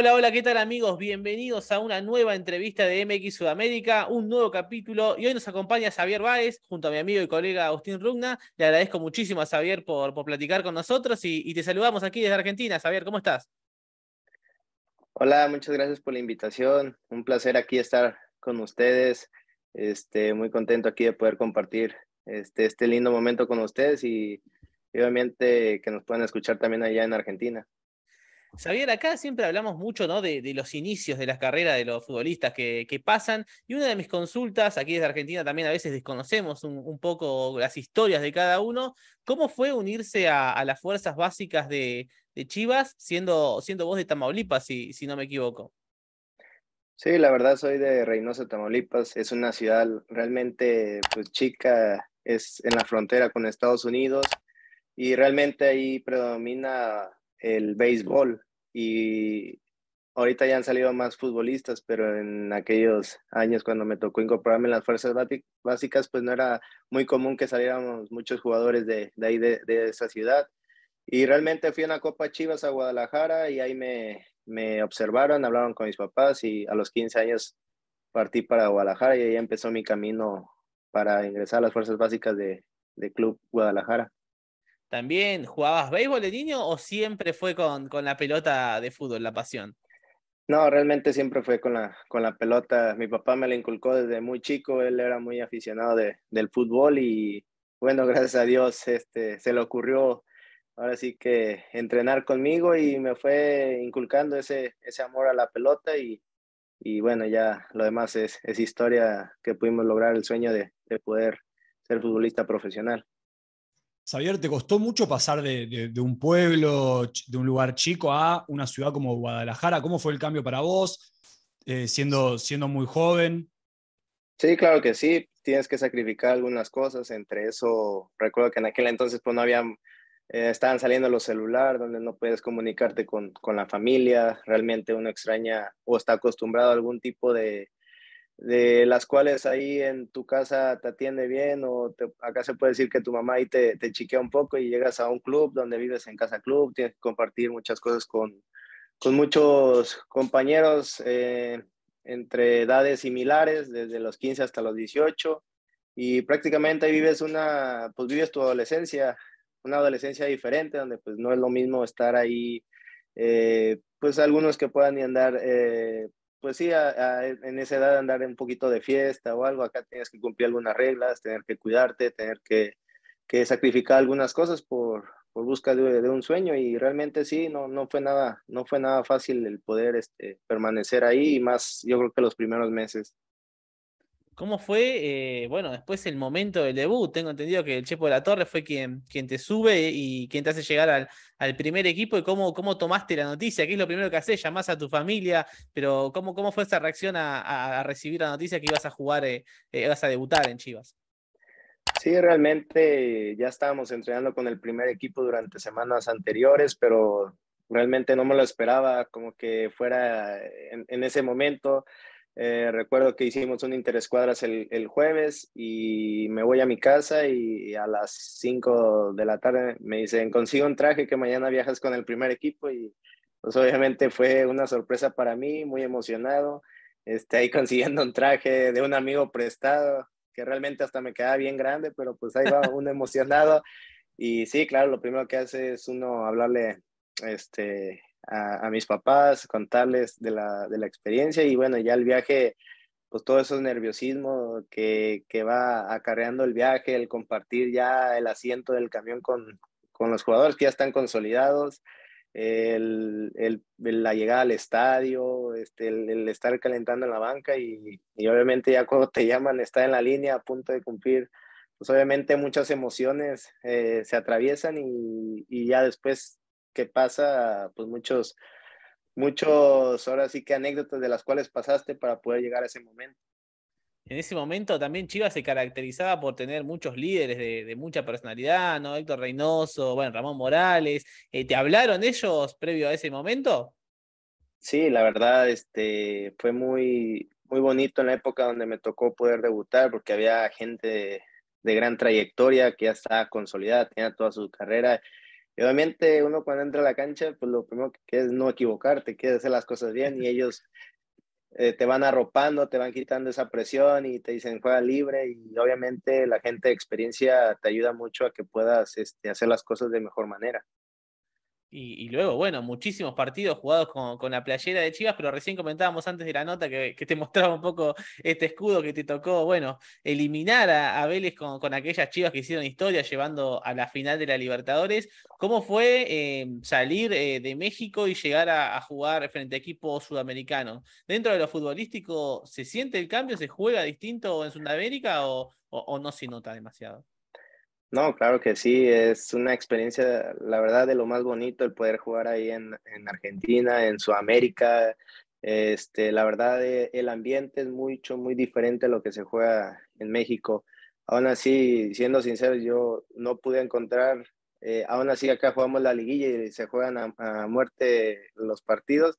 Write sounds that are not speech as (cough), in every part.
Hola, hola, ¿qué tal amigos? Bienvenidos a una nueva entrevista de MX Sudamérica, un nuevo capítulo y hoy nos acompaña Xavier Báez junto a mi amigo y colega Agustín Rugna. Le agradezco muchísimo a Xavier por, platicar con nosotros y, te saludamos aquí desde Argentina. Xavier, ¿cómo estás? Hola, muchas gracias por la invitación. Un placer aquí estar con ustedes. Este, muy contento aquí de poder compartir este, este lindo momento con ustedes y obviamente que nos puedan escuchar también allá en Argentina. Xavier, acá siempre hablamos mucho ¿no? de, los inicios de las carreras de los futbolistas que, pasan y una de mis consultas, aquí desde Argentina también a veces desconocemos un, poco las historias de cada uno, ¿cómo fue unirse a, las fuerzas básicas de, Chivas siendo, siendo vos de Tamaulipas, si, si no me equivoco? Sí, la verdad soy de Reynosa, Tamaulipas, es una ciudad realmente pues chica, es en la frontera con Estados Unidos y realmente ahí predomina el béisbol y ahorita ya han salido más futbolistas, pero en aquellos años cuando me tocó incorporarme en las fuerzas básicas, pues no era muy común que saliéramos muchos jugadores de, ahí, de, de, esa ciudad. Y realmente fui a una Copa Chivas a Guadalajara y ahí me, me observaron, hablaron con mis papás y a los 15 años partí para Guadalajara y ahí empezó mi camino para ingresar a las fuerzas básicas de, de Club Guadalajara. ¿También jugabas béisbol de niño o siempre fue con, con la pelota de fútbol la pasión? No, realmente siempre fue con la, con la pelota. Mi papá me la inculcó desde muy chico, él era muy aficionado de, del fútbol y bueno, (laughs) gracias a Dios este, se le ocurrió ahora sí que entrenar conmigo y me fue inculcando ese, ese amor a la pelota y, y bueno, ya lo demás es, es historia que pudimos lograr el sueño de, de poder ser futbolista profesional. Xavier, ¿te costó mucho pasar de, de, un pueblo, de un lugar chico a una ciudad como Guadalajara? ¿Cómo fue el cambio para vos, eh, siendo, siendo muy joven? Sí, claro que sí. Tienes que sacrificar algunas cosas. Entre eso, recuerdo que en aquel entonces pues, no había, eh, estaban saliendo los celulares, donde no puedes comunicarte con, con la familia. Realmente uno extraña o está acostumbrado a algún tipo de, de las cuales ahí en tu casa te atiende bien o te, acá se puede decir que tu mamá ahí te, te, chiquea un poco y llegas a un club donde vives en casa club, tienes que compartir muchas cosas con, con muchos compañeros eh, entre edades similares, desde los 15 hasta los 18 y prácticamente ahí vives una, pues vives tu adolescencia, una adolescencia diferente donde pues no es lo mismo estar ahí, eh, pues algunos que puedan andar eh, pues sí, a, en esa edad andar un poquito de fiesta o algo, acá tienes que cumplir algunas reglas, tener que cuidarte, tener que, que sacrificar algunas cosas por, por busca de, de, un sueño y realmente sí, no, no, fue nada, no fue nada fácil el poder este, permanecer ahí y más yo creo que los primeros meses. ¿Cómo fue, eh, bueno, después el momento del debut? Tengo entendido que el Chepo de la Torre fue quien, quien te sube y quien te hace llegar al, al primer equipo. ¿Y cómo, cómo tomaste la noticia? ¿Qué es lo primero que haces? Llamás a tu familia, pero ¿cómo, cómo fue esa reacción a, a, recibir la noticia que ibas a jugar, eh, eh, ibas a debutar en Chivas? Sí, realmente ya estábamos entrenando con el primer equipo durante semanas anteriores, pero realmente no me lo esperaba como que fuera en ese momento. Eh, recuerdo que hicimos un interescuadras el, el, jueves y me voy a mi casa y a las 5 de la tarde me dicen, consigo un traje que mañana viajas con el primer equipo y pues obviamente fue una sorpresa para mí, muy emocionado, este, ahí (laughs) consiguiendo un traje de un amigo prestado que realmente hasta me quedaba bien grande, pero pues ahí va uno emocionado. Y sí, claro, lo primero que hace es uno hablarle este, a, mis papás, contarles de la, de la experiencia y bueno, ya el viaje, pues todo eso nerviosismo que, que va acarreando el viaje, el compartir ya el asiento del camión con, con los jugadores que ya están consolidados, el, el, la llegada al estadio, este, el, el, estar calentando en la banca y, y, obviamente ya cuando te llaman, estar en la línea a punto de cumplir, pues obviamente muchas emociones eh, se atraviesan y, y ya después que pasa, pues muchos, muchos, ahora sí que anécdotas de las cuales pasaste para poder llegar a ese momento. En ese momento también Chivas se caracterizaba por tener muchos líderes de, de mucha personalidad, ¿no? Héctor Reynoso, bueno, Ramón Morales. Eh, ¿Te hablaron ellos previo a ese momento? Sí, la verdad, este, fue muy, muy bonito en la época donde me tocó poder debutar porque había gente de, de gran trayectoria que ya estaba consolidada, tenía toda su carrera Y obviamente uno cuando entra a la cancha, pues lo primero que quiere es no equivocarte, quiere hacer las cosas bien y ellos eh, te van arropando, te van quitando esa presión y te dicen juega libre y obviamente la gente de experiencia te ayuda mucho a que puedas este, hacer las cosas de mejor manera. Y, luego, bueno, muchísimos partidos jugados con, la playera de Chivas, pero recién comentábamos antes de la nota que, te (laughs) mostraba un poco este escudo que te tocó, bueno, eliminar a, Vélez con, aquellas Chivas que hicieron historia llevando a la final de la Libertadores. ¿Cómo fue eh, salir eh, de México y llegar a, jugar frente a equipos sudamericanos? Dentro de lo futbolístico, ¿se siente el cambio? ¿Se juega distinto en Sudamérica o no se nota demasiado? No, claro que sí, es una experiencia, la verdad, de lo más bonito el poder jugar ahí en, Argentina, en Sudamérica. Este, la verdad, eh, el ambiente es mucho, muy diferente a lo que se juega en México. Aún así, siendo sincero, yo no pude encontrar, eh, aún así acá jugamos la liguilla y se juegan a, muerte los partidos,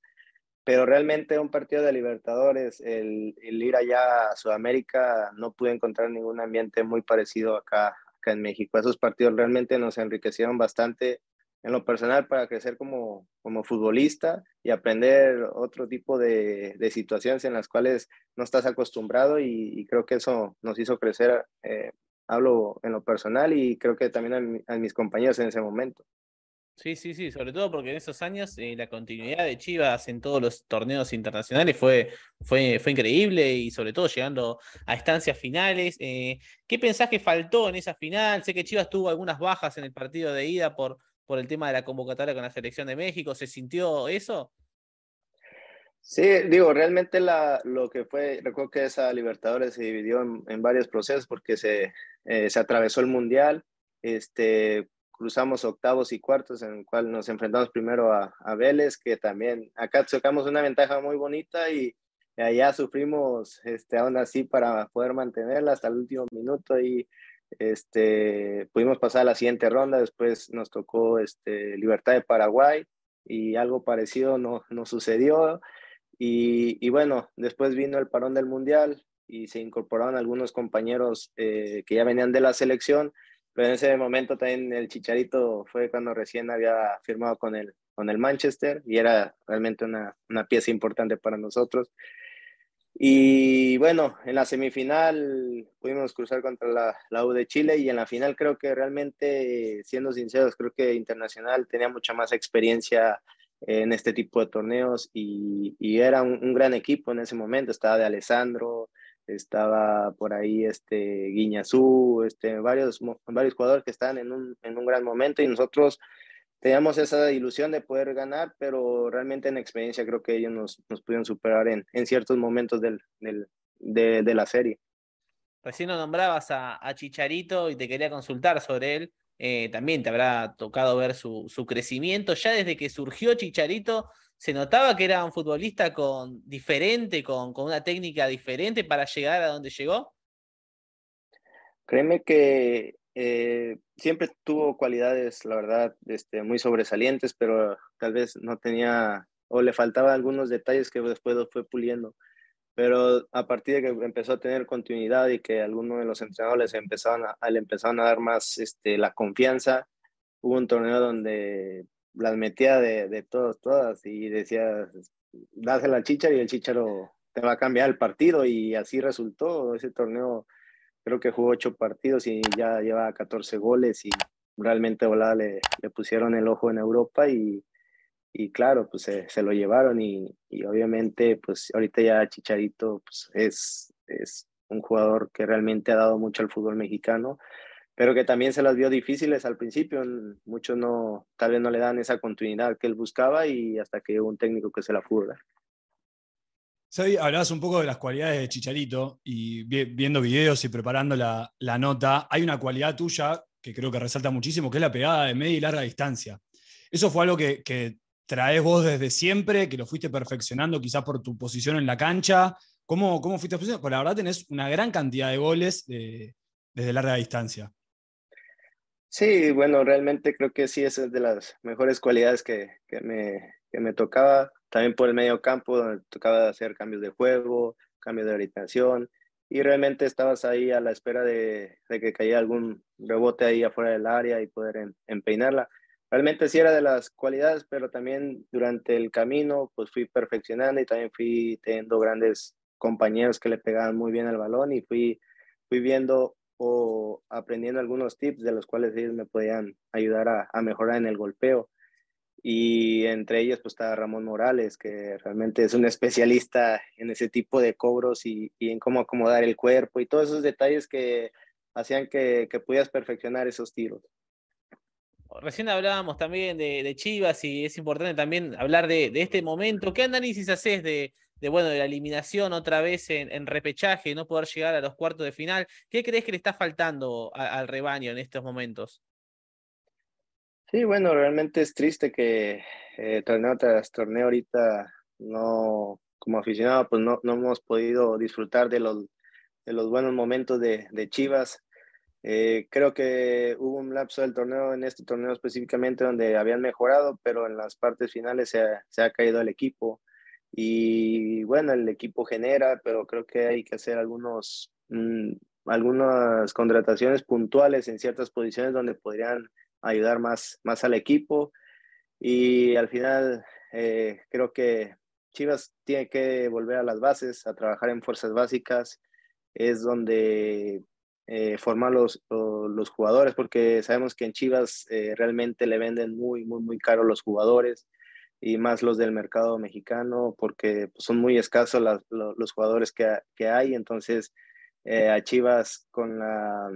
pero realmente un partido de Libertadores, el, el, ir allá a Sudamérica, no pude encontrar ningún ambiente muy parecido acá en México. Esos partidos realmente nos enriquecieron bastante en lo personal para crecer como, como futbolista y aprender otro tipo de, de situaciones en las cuales no estás acostumbrado y, creo que eso nos hizo crecer. Eh, hablo en lo personal y creo que también a mis compañeros en ese momento. Sí, sí, sí, sobre todo porque en esos años eh, la continuidad de Chivas en todos los torneos internacionales fue, fue, fue increíble y sobre todo llegando a estancias finales. Eh, ¿Qué pensás que faltó en esa final? Sé que Chivas tuvo algunas bajas en el partido de ida por, por el tema de la convocatoria con la selección de México. ¿Se sintió eso? Sí, digo, realmente la, lo que fue, recuerdo que esa Libertadores se dividió en, varios procesos porque se, eh, se atravesó el Mundial, este, cruzamos octavos y cuartos en el cual nos enfrentamos primero a, a Vélez, que también acá sacamos una ventaja muy bonita y, allá sufrimos este, aún así para poder mantenerla hasta el último minuto y este, pudimos pasar a la siguiente ronda, después nos tocó este, Libertad de Paraguay y algo parecido no, no sucedió. Y, y, bueno, después vino el parón del Mundial y se incorporaron algunos compañeros eh, que ya venían de la selección pero en ese momento también el Chicharito fue cuando recién había firmado con el, con el Manchester y era realmente una, una pieza importante para nosotros. Y bueno, en la semifinal pudimos cruzar contra la, la, U de Chile y en la final creo que realmente, siendo sinceros, creo que Internacional tenía mucha más experiencia en este tipo de torneos y, y era un, un, gran equipo en ese momento. Estaba de Alessandro, estaba por ahí este Guiñazú, este, varios, varios jugadores que estaban en un, en un gran momento y nosotros teníamos esa ilusión de poder ganar, pero realmente en experiencia creo que ellos nos, nos pudieron superar en, en ciertos momentos del, del, de, de, la serie. Recién nombrabas a, a, Chicharito y te quería consultar sobre él. Eh, también te habrá tocado ver su, su crecimiento. Ya desde que surgió Chicharito, se notaba que era un futbolista con, diferente, con, con una técnica diferente para llegar a donde llegó? Créeme que eh, siempre tuvo cualidades, la verdad, este, muy sobresalientes, pero tal vez no tenía o le faltaban algunos detalles que después los fue puliendo. Pero a partir de que empezó a tener continuidad y que algunos de los entrenadores empezaron a, le empezaron a dar más este, la confianza, hubo un torneo donde las metía de, de todos, todas y decía, dásela al Chicharo y el Chicharo te va a cambiar el partido y así resultó. Ese torneo creo que jugó ocho partidos y ya lleva 14 goles y realmente volada le, le pusieron el ojo en Europa y, y claro, pues se, se lo llevaron y, y, obviamente pues ahorita ya Chicharito pues es, es un jugador que realmente ha dado mucho al fútbol mexicano pero que también se las vio difíciles al principio. Muchos no, tal vez no le dan esa continuidad que él buscaba y hasta que llegó un técnico que se la pudo dar. hablabas un poco de las cualidades de Chicharito y viendo videos y preparando la, nota, hay una cualidad tuya que creo que resalta muchísimo, que es la pegada de media y larga distancia. ¿Eso fue algo que, traes vos desde siempre, que lo fuiste perfeccionando quizás por tu posición en la cancha? ¿Cómo, cómo fuiste perfeccionando? Porque la verdad tenés una gran cantidad de goles de, desde larga distancia. Sí, bueno, realmente creo que sí, esa es de las mejores cualidades que, que, me, que me tocaba. También por el medio campo, donde tocaba hacer cambios de juego, cambios de orientación, y realmente estabas ahí a la espera de, de que cayera algún rebote ahí afuera del área y poder empeinarla. realmente sí era de las cualidades, pero también durante el camino pues fui perfeccionando y también fui teniendo grandes compañeros que le pegaban muy bien el balón y fui, fui viendo o aprendiendo algunos tips de los cuales ellos me podían ayudar a, a mejorar en el golpeo. Y entre ellos pues estaba Ramón Morales, que realmente es un especialista en ese tipo de cobros y, y en cómo acomodar el cuerpo y todos esos detalles que hacían que, que pudieras perfeccionar esos tiros. Recién hablábamos también de, de, Chivas y es importante también hablar de, de este momento. ¿Qué análisis haces de, de, bueno, de la eliminación otra vez en, en, repechaje, no poder llegar a los cuartos de final? ¿Qué crees que le está faltando al rebaño en estos momentos? Sí, bueno, realmente es triste que eh, torneo tras torneo ahorita no, como aficionado, pues no, no hemos podido disfrutar de los, de los buenos momentos de, de Chivas. Eh, creo que hubo un lapso del torneo, en este torneo específicamente, donde habían mejorado, pero en las partes finales se ha, se ha caído el equipo. Y bueno, el equipo genera, pero creo que hay que hacer algunos, mmm, algunas contrataciones puntuales en ciertas posiciones donde podrían ayudar más, más al equipo. Y al final, eh, creo que Chivas tiene que volver a las bases, a trabajar en fuerzas básicas. Es donde eh, formar los, los, jugadores, porque sabemos que en Chivas eh, realmente le venden muy, muy, muy caro los jugadores y más los del mercado mexicano, porque pues, son muy escasos las, los, los, jugadores que, que, hay. Entonces, eh, a Chivas con la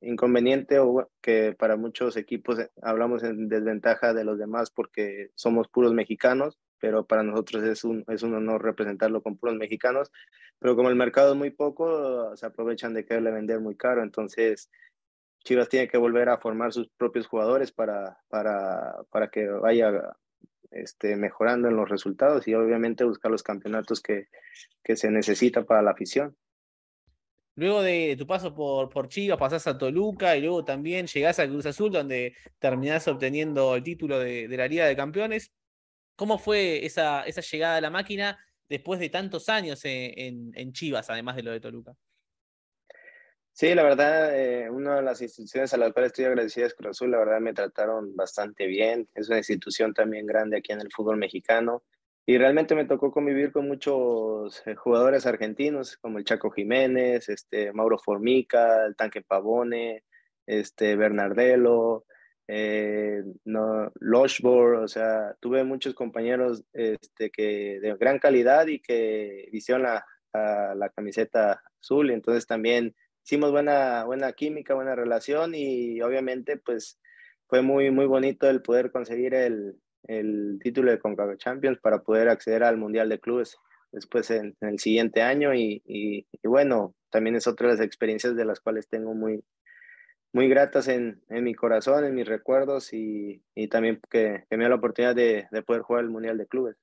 inconveniente o que para muchos equipos eh, hablamos en desventaja de los demás porque somos puros mexicanos, pero para nosotros es un, es un honor representarlo con puros mexicanos, pero como el mercado es muy poco, se aprovechan de quererle vender muy caro, entonces Chivas tiene que volver a formar sus propios jugadores para, para, para que vaya este, mejorando en los resultados y obviamente buscar los campeonatos que, que se necesita para la afición. Luego de tu paso por, por Chivas, pasás a Toluca y luego también llegás a Cruz Azul, donde terminás obteniendo el título de, de la Liga de Campeones. ¿Cómo fue esa, esa llegada a la máquina después de tantos años en, en, en Chivas, además de lo de Toluca? Sí, la verdad, eh, una de las instituciones a las cuales estoy agradecida es Cruz Azul, la verdad me trataron bastante bien, es una institución también grande aquí en el fútbol mexicano y realmente me tocó convivir con muchos eh, jugadores argentinos como el Chaco Jiménez, este, Mauro Formica, el Tanque Pavone, este, Bernardelo, eh, no, Loshbor, o sea, tuve muchos compañeros este, que, de gran calidad y que hicieron la, la, la, camiseta azul, entonces también hicimos buena, buena química, buena relación y obviamente pues fue muy, muy bonito el poder conseguir el, el título de CONCACAF Champions para poder acceder al Mundial de Clubes después en, el siguiente año y, y, y, bueno, también es otra de las experiencias de las cuales tengo muy, muy gratas en, en mi corazón, en mis recuerdos y, y también que, que, me da la oportunidad de, de, poder jugar el Mundial de Clubes.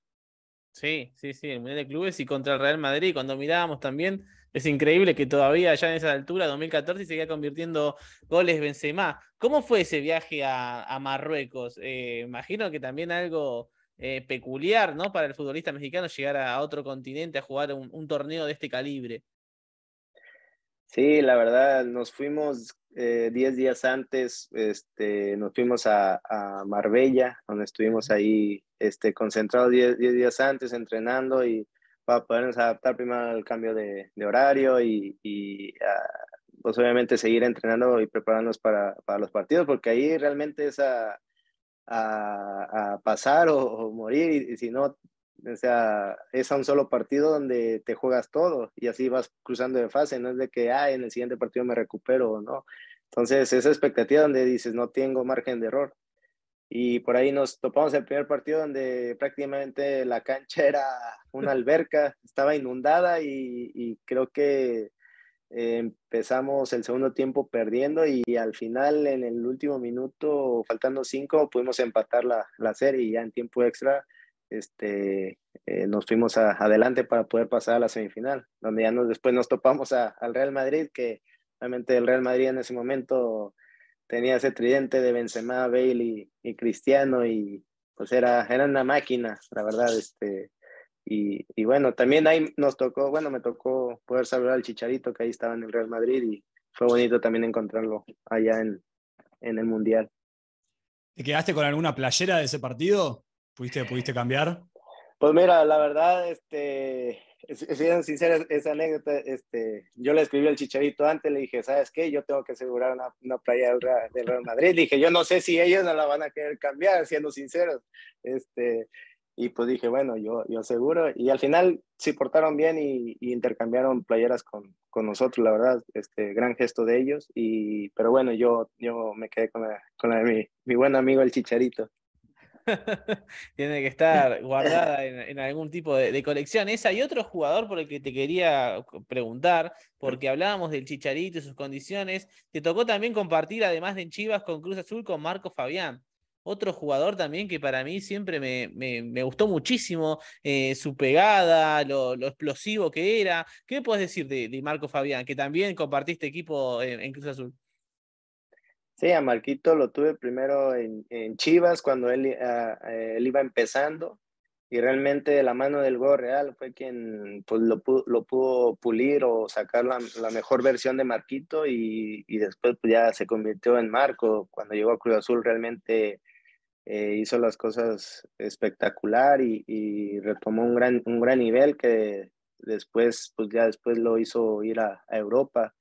Sí, sí, sí, el Mundial de Clubes y contra el Real Madrid, cuando mirábamos también, es increíble que todavía ya en esa altura, 2014, se seguía convirtiendo goles Benzema. ¿Cómo fue ese viaje a, a Marruecos? Eh, imagino que también algo eh, peculiar, ¿no? Para el futbolista mexicano llegar a otro continente a jugar un, un torneo de este calibre. Sí, la verdad, nos fuimos 10 eh, días antes, este, nos fuimos a, a, Marbella, donde estuvimos ahí este, concentrados 10 días antes entrenando y para podernos adaptar primero al cambio de, horario y, y uh, pues obviamente seguir entrenando y prepararnos para, los partidos, porque ahí realmente es a, pasar o, morir y, y si no o sea, es a un solo partido donde te juegas todo y así vas cruzando de fase, no es de que, ah, en el siguiente partido me recupero o no. Entonces, esa expectativa donde dices, no tengo margen de error. Y por ahí nos topamos el primer partido donde prácticamente la cancha era una (laughs) alberca, estaba inundada y, y creo que eh, empezamos el segundo tiempo perdiendo y al final en el último minuto, faltando cinco, pudimos empatar la, la serie y ya en tiempo extra este, eh, nos fuimos a, adelante para poder pasar a la semifinal, donde ya nos, después nos topamos a, al Real Madrid, que realmente el Real Madrid en ese momento tenía ese tridente de Benzema, Bale y, y Cristiano y pues era, era una máquina, la verdad, este, y, y, bueno, también ahí nos tocó, bueno, me tocó poder saludar al Chicharito que ahí estaba en el Real Madrid y fue bonito también encontrarlo allá en, en el Mundial. ¿Te quedaste con alguna playera de ese partido? ¿Pudiste, pudiste cambiar? Pues mira, la verdad, este, siendo sincero, esa anécdota, este, yo le escribí al Chicharito antes, le dije, ¿sabes qué? Yo tengo que asegurar una, una playa del Real, Madrid. Dije, yo no sé si ellos no la van a querer cambiar, siendo sinceros. Este, y pues dije, bueno, yo, yo seguro. Y al final se portaron bien y, intercambiaron playeras con, con, nosotros, la verdad, este gran gesto de ellos. Y, pero bueno, yo, yo me quedé con, la, con la de mi, mi buen amigo el Chicharito. (laughs) Tiene que estar guardada en, algún tipo de, colección. Esa y otro jugador por el que te quería preguntar, porque hablábamos del Chicharito y sus condiciones. Te tocó también compartir, además de en Chivas, con Cruz Azul, con Marco Fabián. Otro jugador también que para mí siempre me, me, gustó muchísimo, eh, su pegada, lo, explosivo que era. ¿Qué puedes decir de, de, Marco Fabián, que también compartiste equipo en Cruz Azul? Sí, a Marquito lo tuve primero en, Chivas cuando él, él, iba empezando y realmente la mano del gol real fue quien pues, lo, pudo, lo pudo pulir o sacar la, la mejor versión de Marquito y, y, después pues, ya se convirtió en Marco. Cuando llegó a Cruz Azul realmente eh, hizo las cosas espectacular y, y, retomó un gran, un gran nivel que después, pues ya después lo hizo ir a, a Europa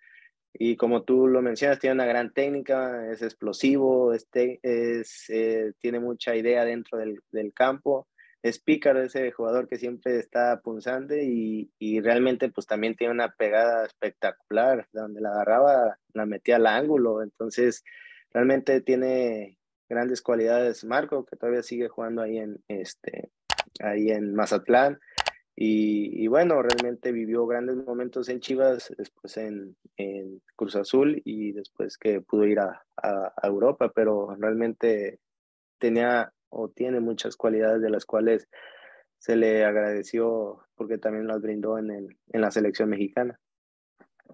y como tú lo mencionas, tiene una gran técnica, es explosivo, es, eh, tiene mucha idea dentro del, del, campo, es pícaro ese jugador que siempre está punzante y, y, realmente pues también tiene una pegada espectacular, donde la agarraba, la metía al ángulo, entonces realmente tiene grandes cualidades Marco, que todavía sigue jugando ahí en, este, ahí en Mazatlán. Y, bueno, realmente vivió grandes momentos en Chivas, después en, Cruz Azul y después que pudo ir a, a, Europa, pero realmente tenía o tiene muchas cualidades de las cuales se le agradeció porque también las brindó en, el, en la selección mexicana.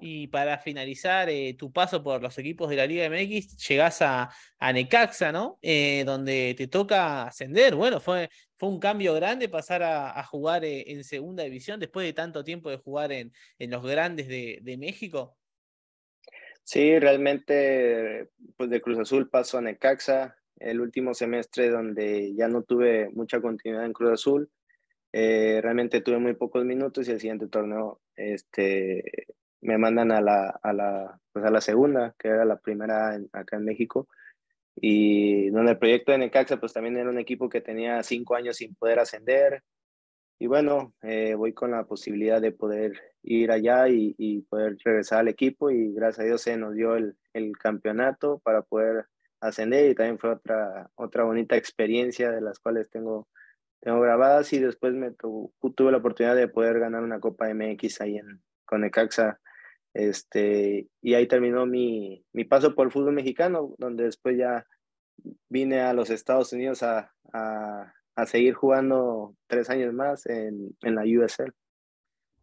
Y para finalizar eh, tu paso por los equipos de la Liga MX, llegás a, a Necaxa, ¿no? Eh, donde te toca ascender. Bueno, fue, fue un cambio grande pasar a, jugar eh, en segunda división después de tanto tiempo de jugar en, en los grandes de, México. Sí, realmente, pues de Cruz Azul paso a Necaxa, el último semestre donde ya no tuve mucha continuidad en Cruz Azul. realmente tuve muy pocos minutos y el siguiente torneo este, me mandan a la, a la, pues a la segunda, que era la primera acá en México. Y donde el proyecto de Necaxa, pues también era un equipo que tenía cinco años sin poder ascender. Y bueno, eh, voy con la posibilidad de poder ir allá y, y, poder regresar al equipo. Y gracias a Dios se nos dio el, el campeonato para poder ascender. Y también fue otra, otra bonita experiencia de las cuales tengo, tengo grabadas. Y después me tuve la oportunidad de poder ganar una Copa MX ahí en, con Necaxa este, y ahí terminó mi, mi paso por el fútbol mexicano, donde después ya vine a los Estados Unidos a, a, a seguir jugando tres años más en, en la USL.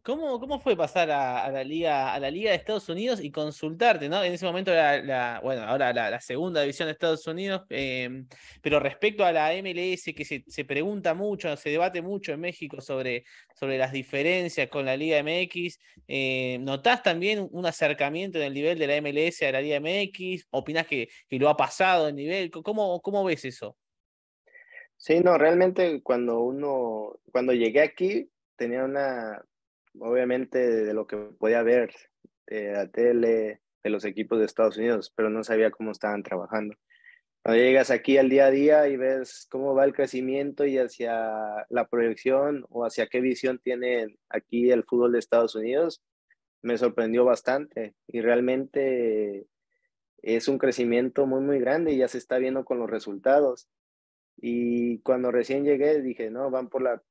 ¿Cómo, ¿Cómo fue pasar a, la Liga, a la Liga de Estados Unidos y consultarte, ¿no? En ese momento era la, bueno, ahora la, segunda división de Estados Unidos, em, pero respecto a la MLS, que se, se, pregunta mucho, se debate mucho en México sobre, sobre las diferencias con la Liga MX, eh, ¿notás también un acercamiento en el nivel de la MLS a la Liga MX? ¿Opinás que, que lo ha pasado el nivel? ¿Cómo, ¿Cómo ves eso? Sí, no, realmente cuando uno, cuando llegué aquí, tenía una obviamente de lo que podía ver de la tele, de los equipos de Estados Unidos, pero no sabía cómo estaban trabajando. Cuando llegas aquí al día a día y ves cómo va el crecimiento y hacia la proyección o hacia qué visión tiene aquí el fútbol de Estados Unidos, me sorprendió bastante y realmente es un crecimiento muy, muy grande y ya se está viendo con los resultados. Y cuando recién llegué dije, no, van por la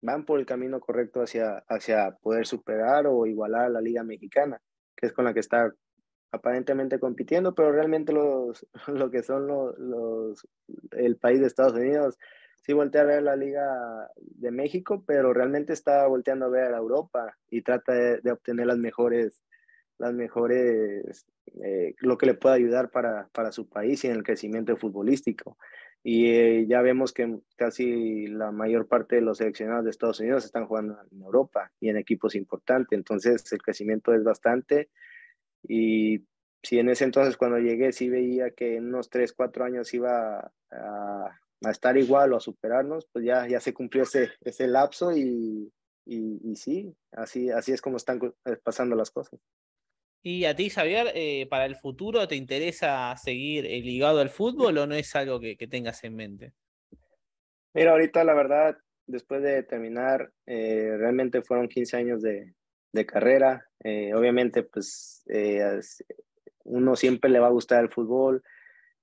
van por el camino correcto hacia, hacia poder superar o igualar a la Liga Mexicana, que es con la que está aparentemente compitiendo, pero realmente los, (laughs) lo que son los, los, el país de Estados Unidos, sí voltea a ver la Liga de México, pero realmente está volteando a ver a Europa y trata de, obtener las mejores, las mejores, eh, lo que le pueda ayudar para, para su país y en el crecimiento futbolístico y eh, ya vemos que casi la mayor parte de los seleccionados de Estados Unidos están jugando en Europa y en equipos importantes, entonces el crecimiento es bastante y si en ese entonces cuando llegué sí veía que en unos 3, 4 años iba a, estar igual o a superarnos, pues ya, ya se cumplió ese, ese lapso y, y, sí, así, así es como están eh, pasando las cosas. ¿Y a ti, Javier, eh, para el futuro te interesa seguir eh, ligado al fútbol o no es algo que, tengas en mente? Mira, ahorita la verdad, después de terminar, realmente fueron 15 años de, de carrera. obviamente, pues uno siempre le va a gustar el fútbol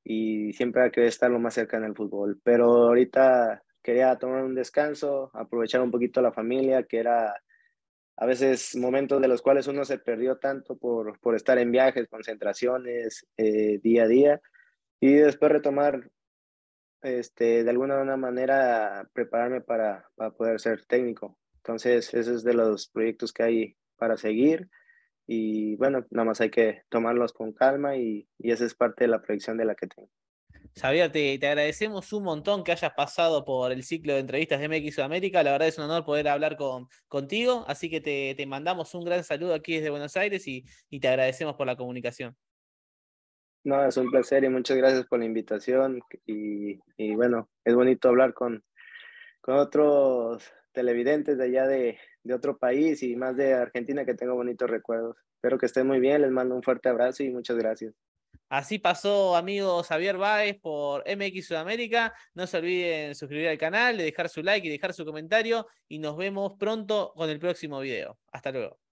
y siempre va a querer estar lo más cerca en el fútbol. Pero ahorita quería tomar un descanso, aprovechar un poquito la familia, que era a veces momentos de los cuales uno se perdió tanto por, por estar en viajes, concentraciones, eh, día a día, y después retomar, este, de alguna manera, prepararme para, para poder ser técnico. Entonces, ese es de los proyectos que hay para seguir y bueno, nada más hay que tomarlos con calma y, y esa es parte de la proyección de la que tengo. Xavier, te, agradecemos un montón que hayas pasado por el ciclo de entrevistas de MX Sudamérica. La verdad es un honor poder hablar con, contigo, así que te, mandamos un gran saludo aquí desde Buenos Aires y, te agradecemos por la comunicación. No, es un placer y muchas gracias por la invitación. Y, bueno, es bonito hablar con, con otros televidentes de allá de, de otro país y más de Argentina que tengo bonitos recuerdos. Espero que estén muy bien, les mando un fuerte abrazo y muchas gracias. Así pasó, amigos Javier Báez por MX Sudamérica. No se olviden suscribir al canal, de dejar su like y dejar su comentario. Y nos vemos pronto con el próximo video. Hasta luego.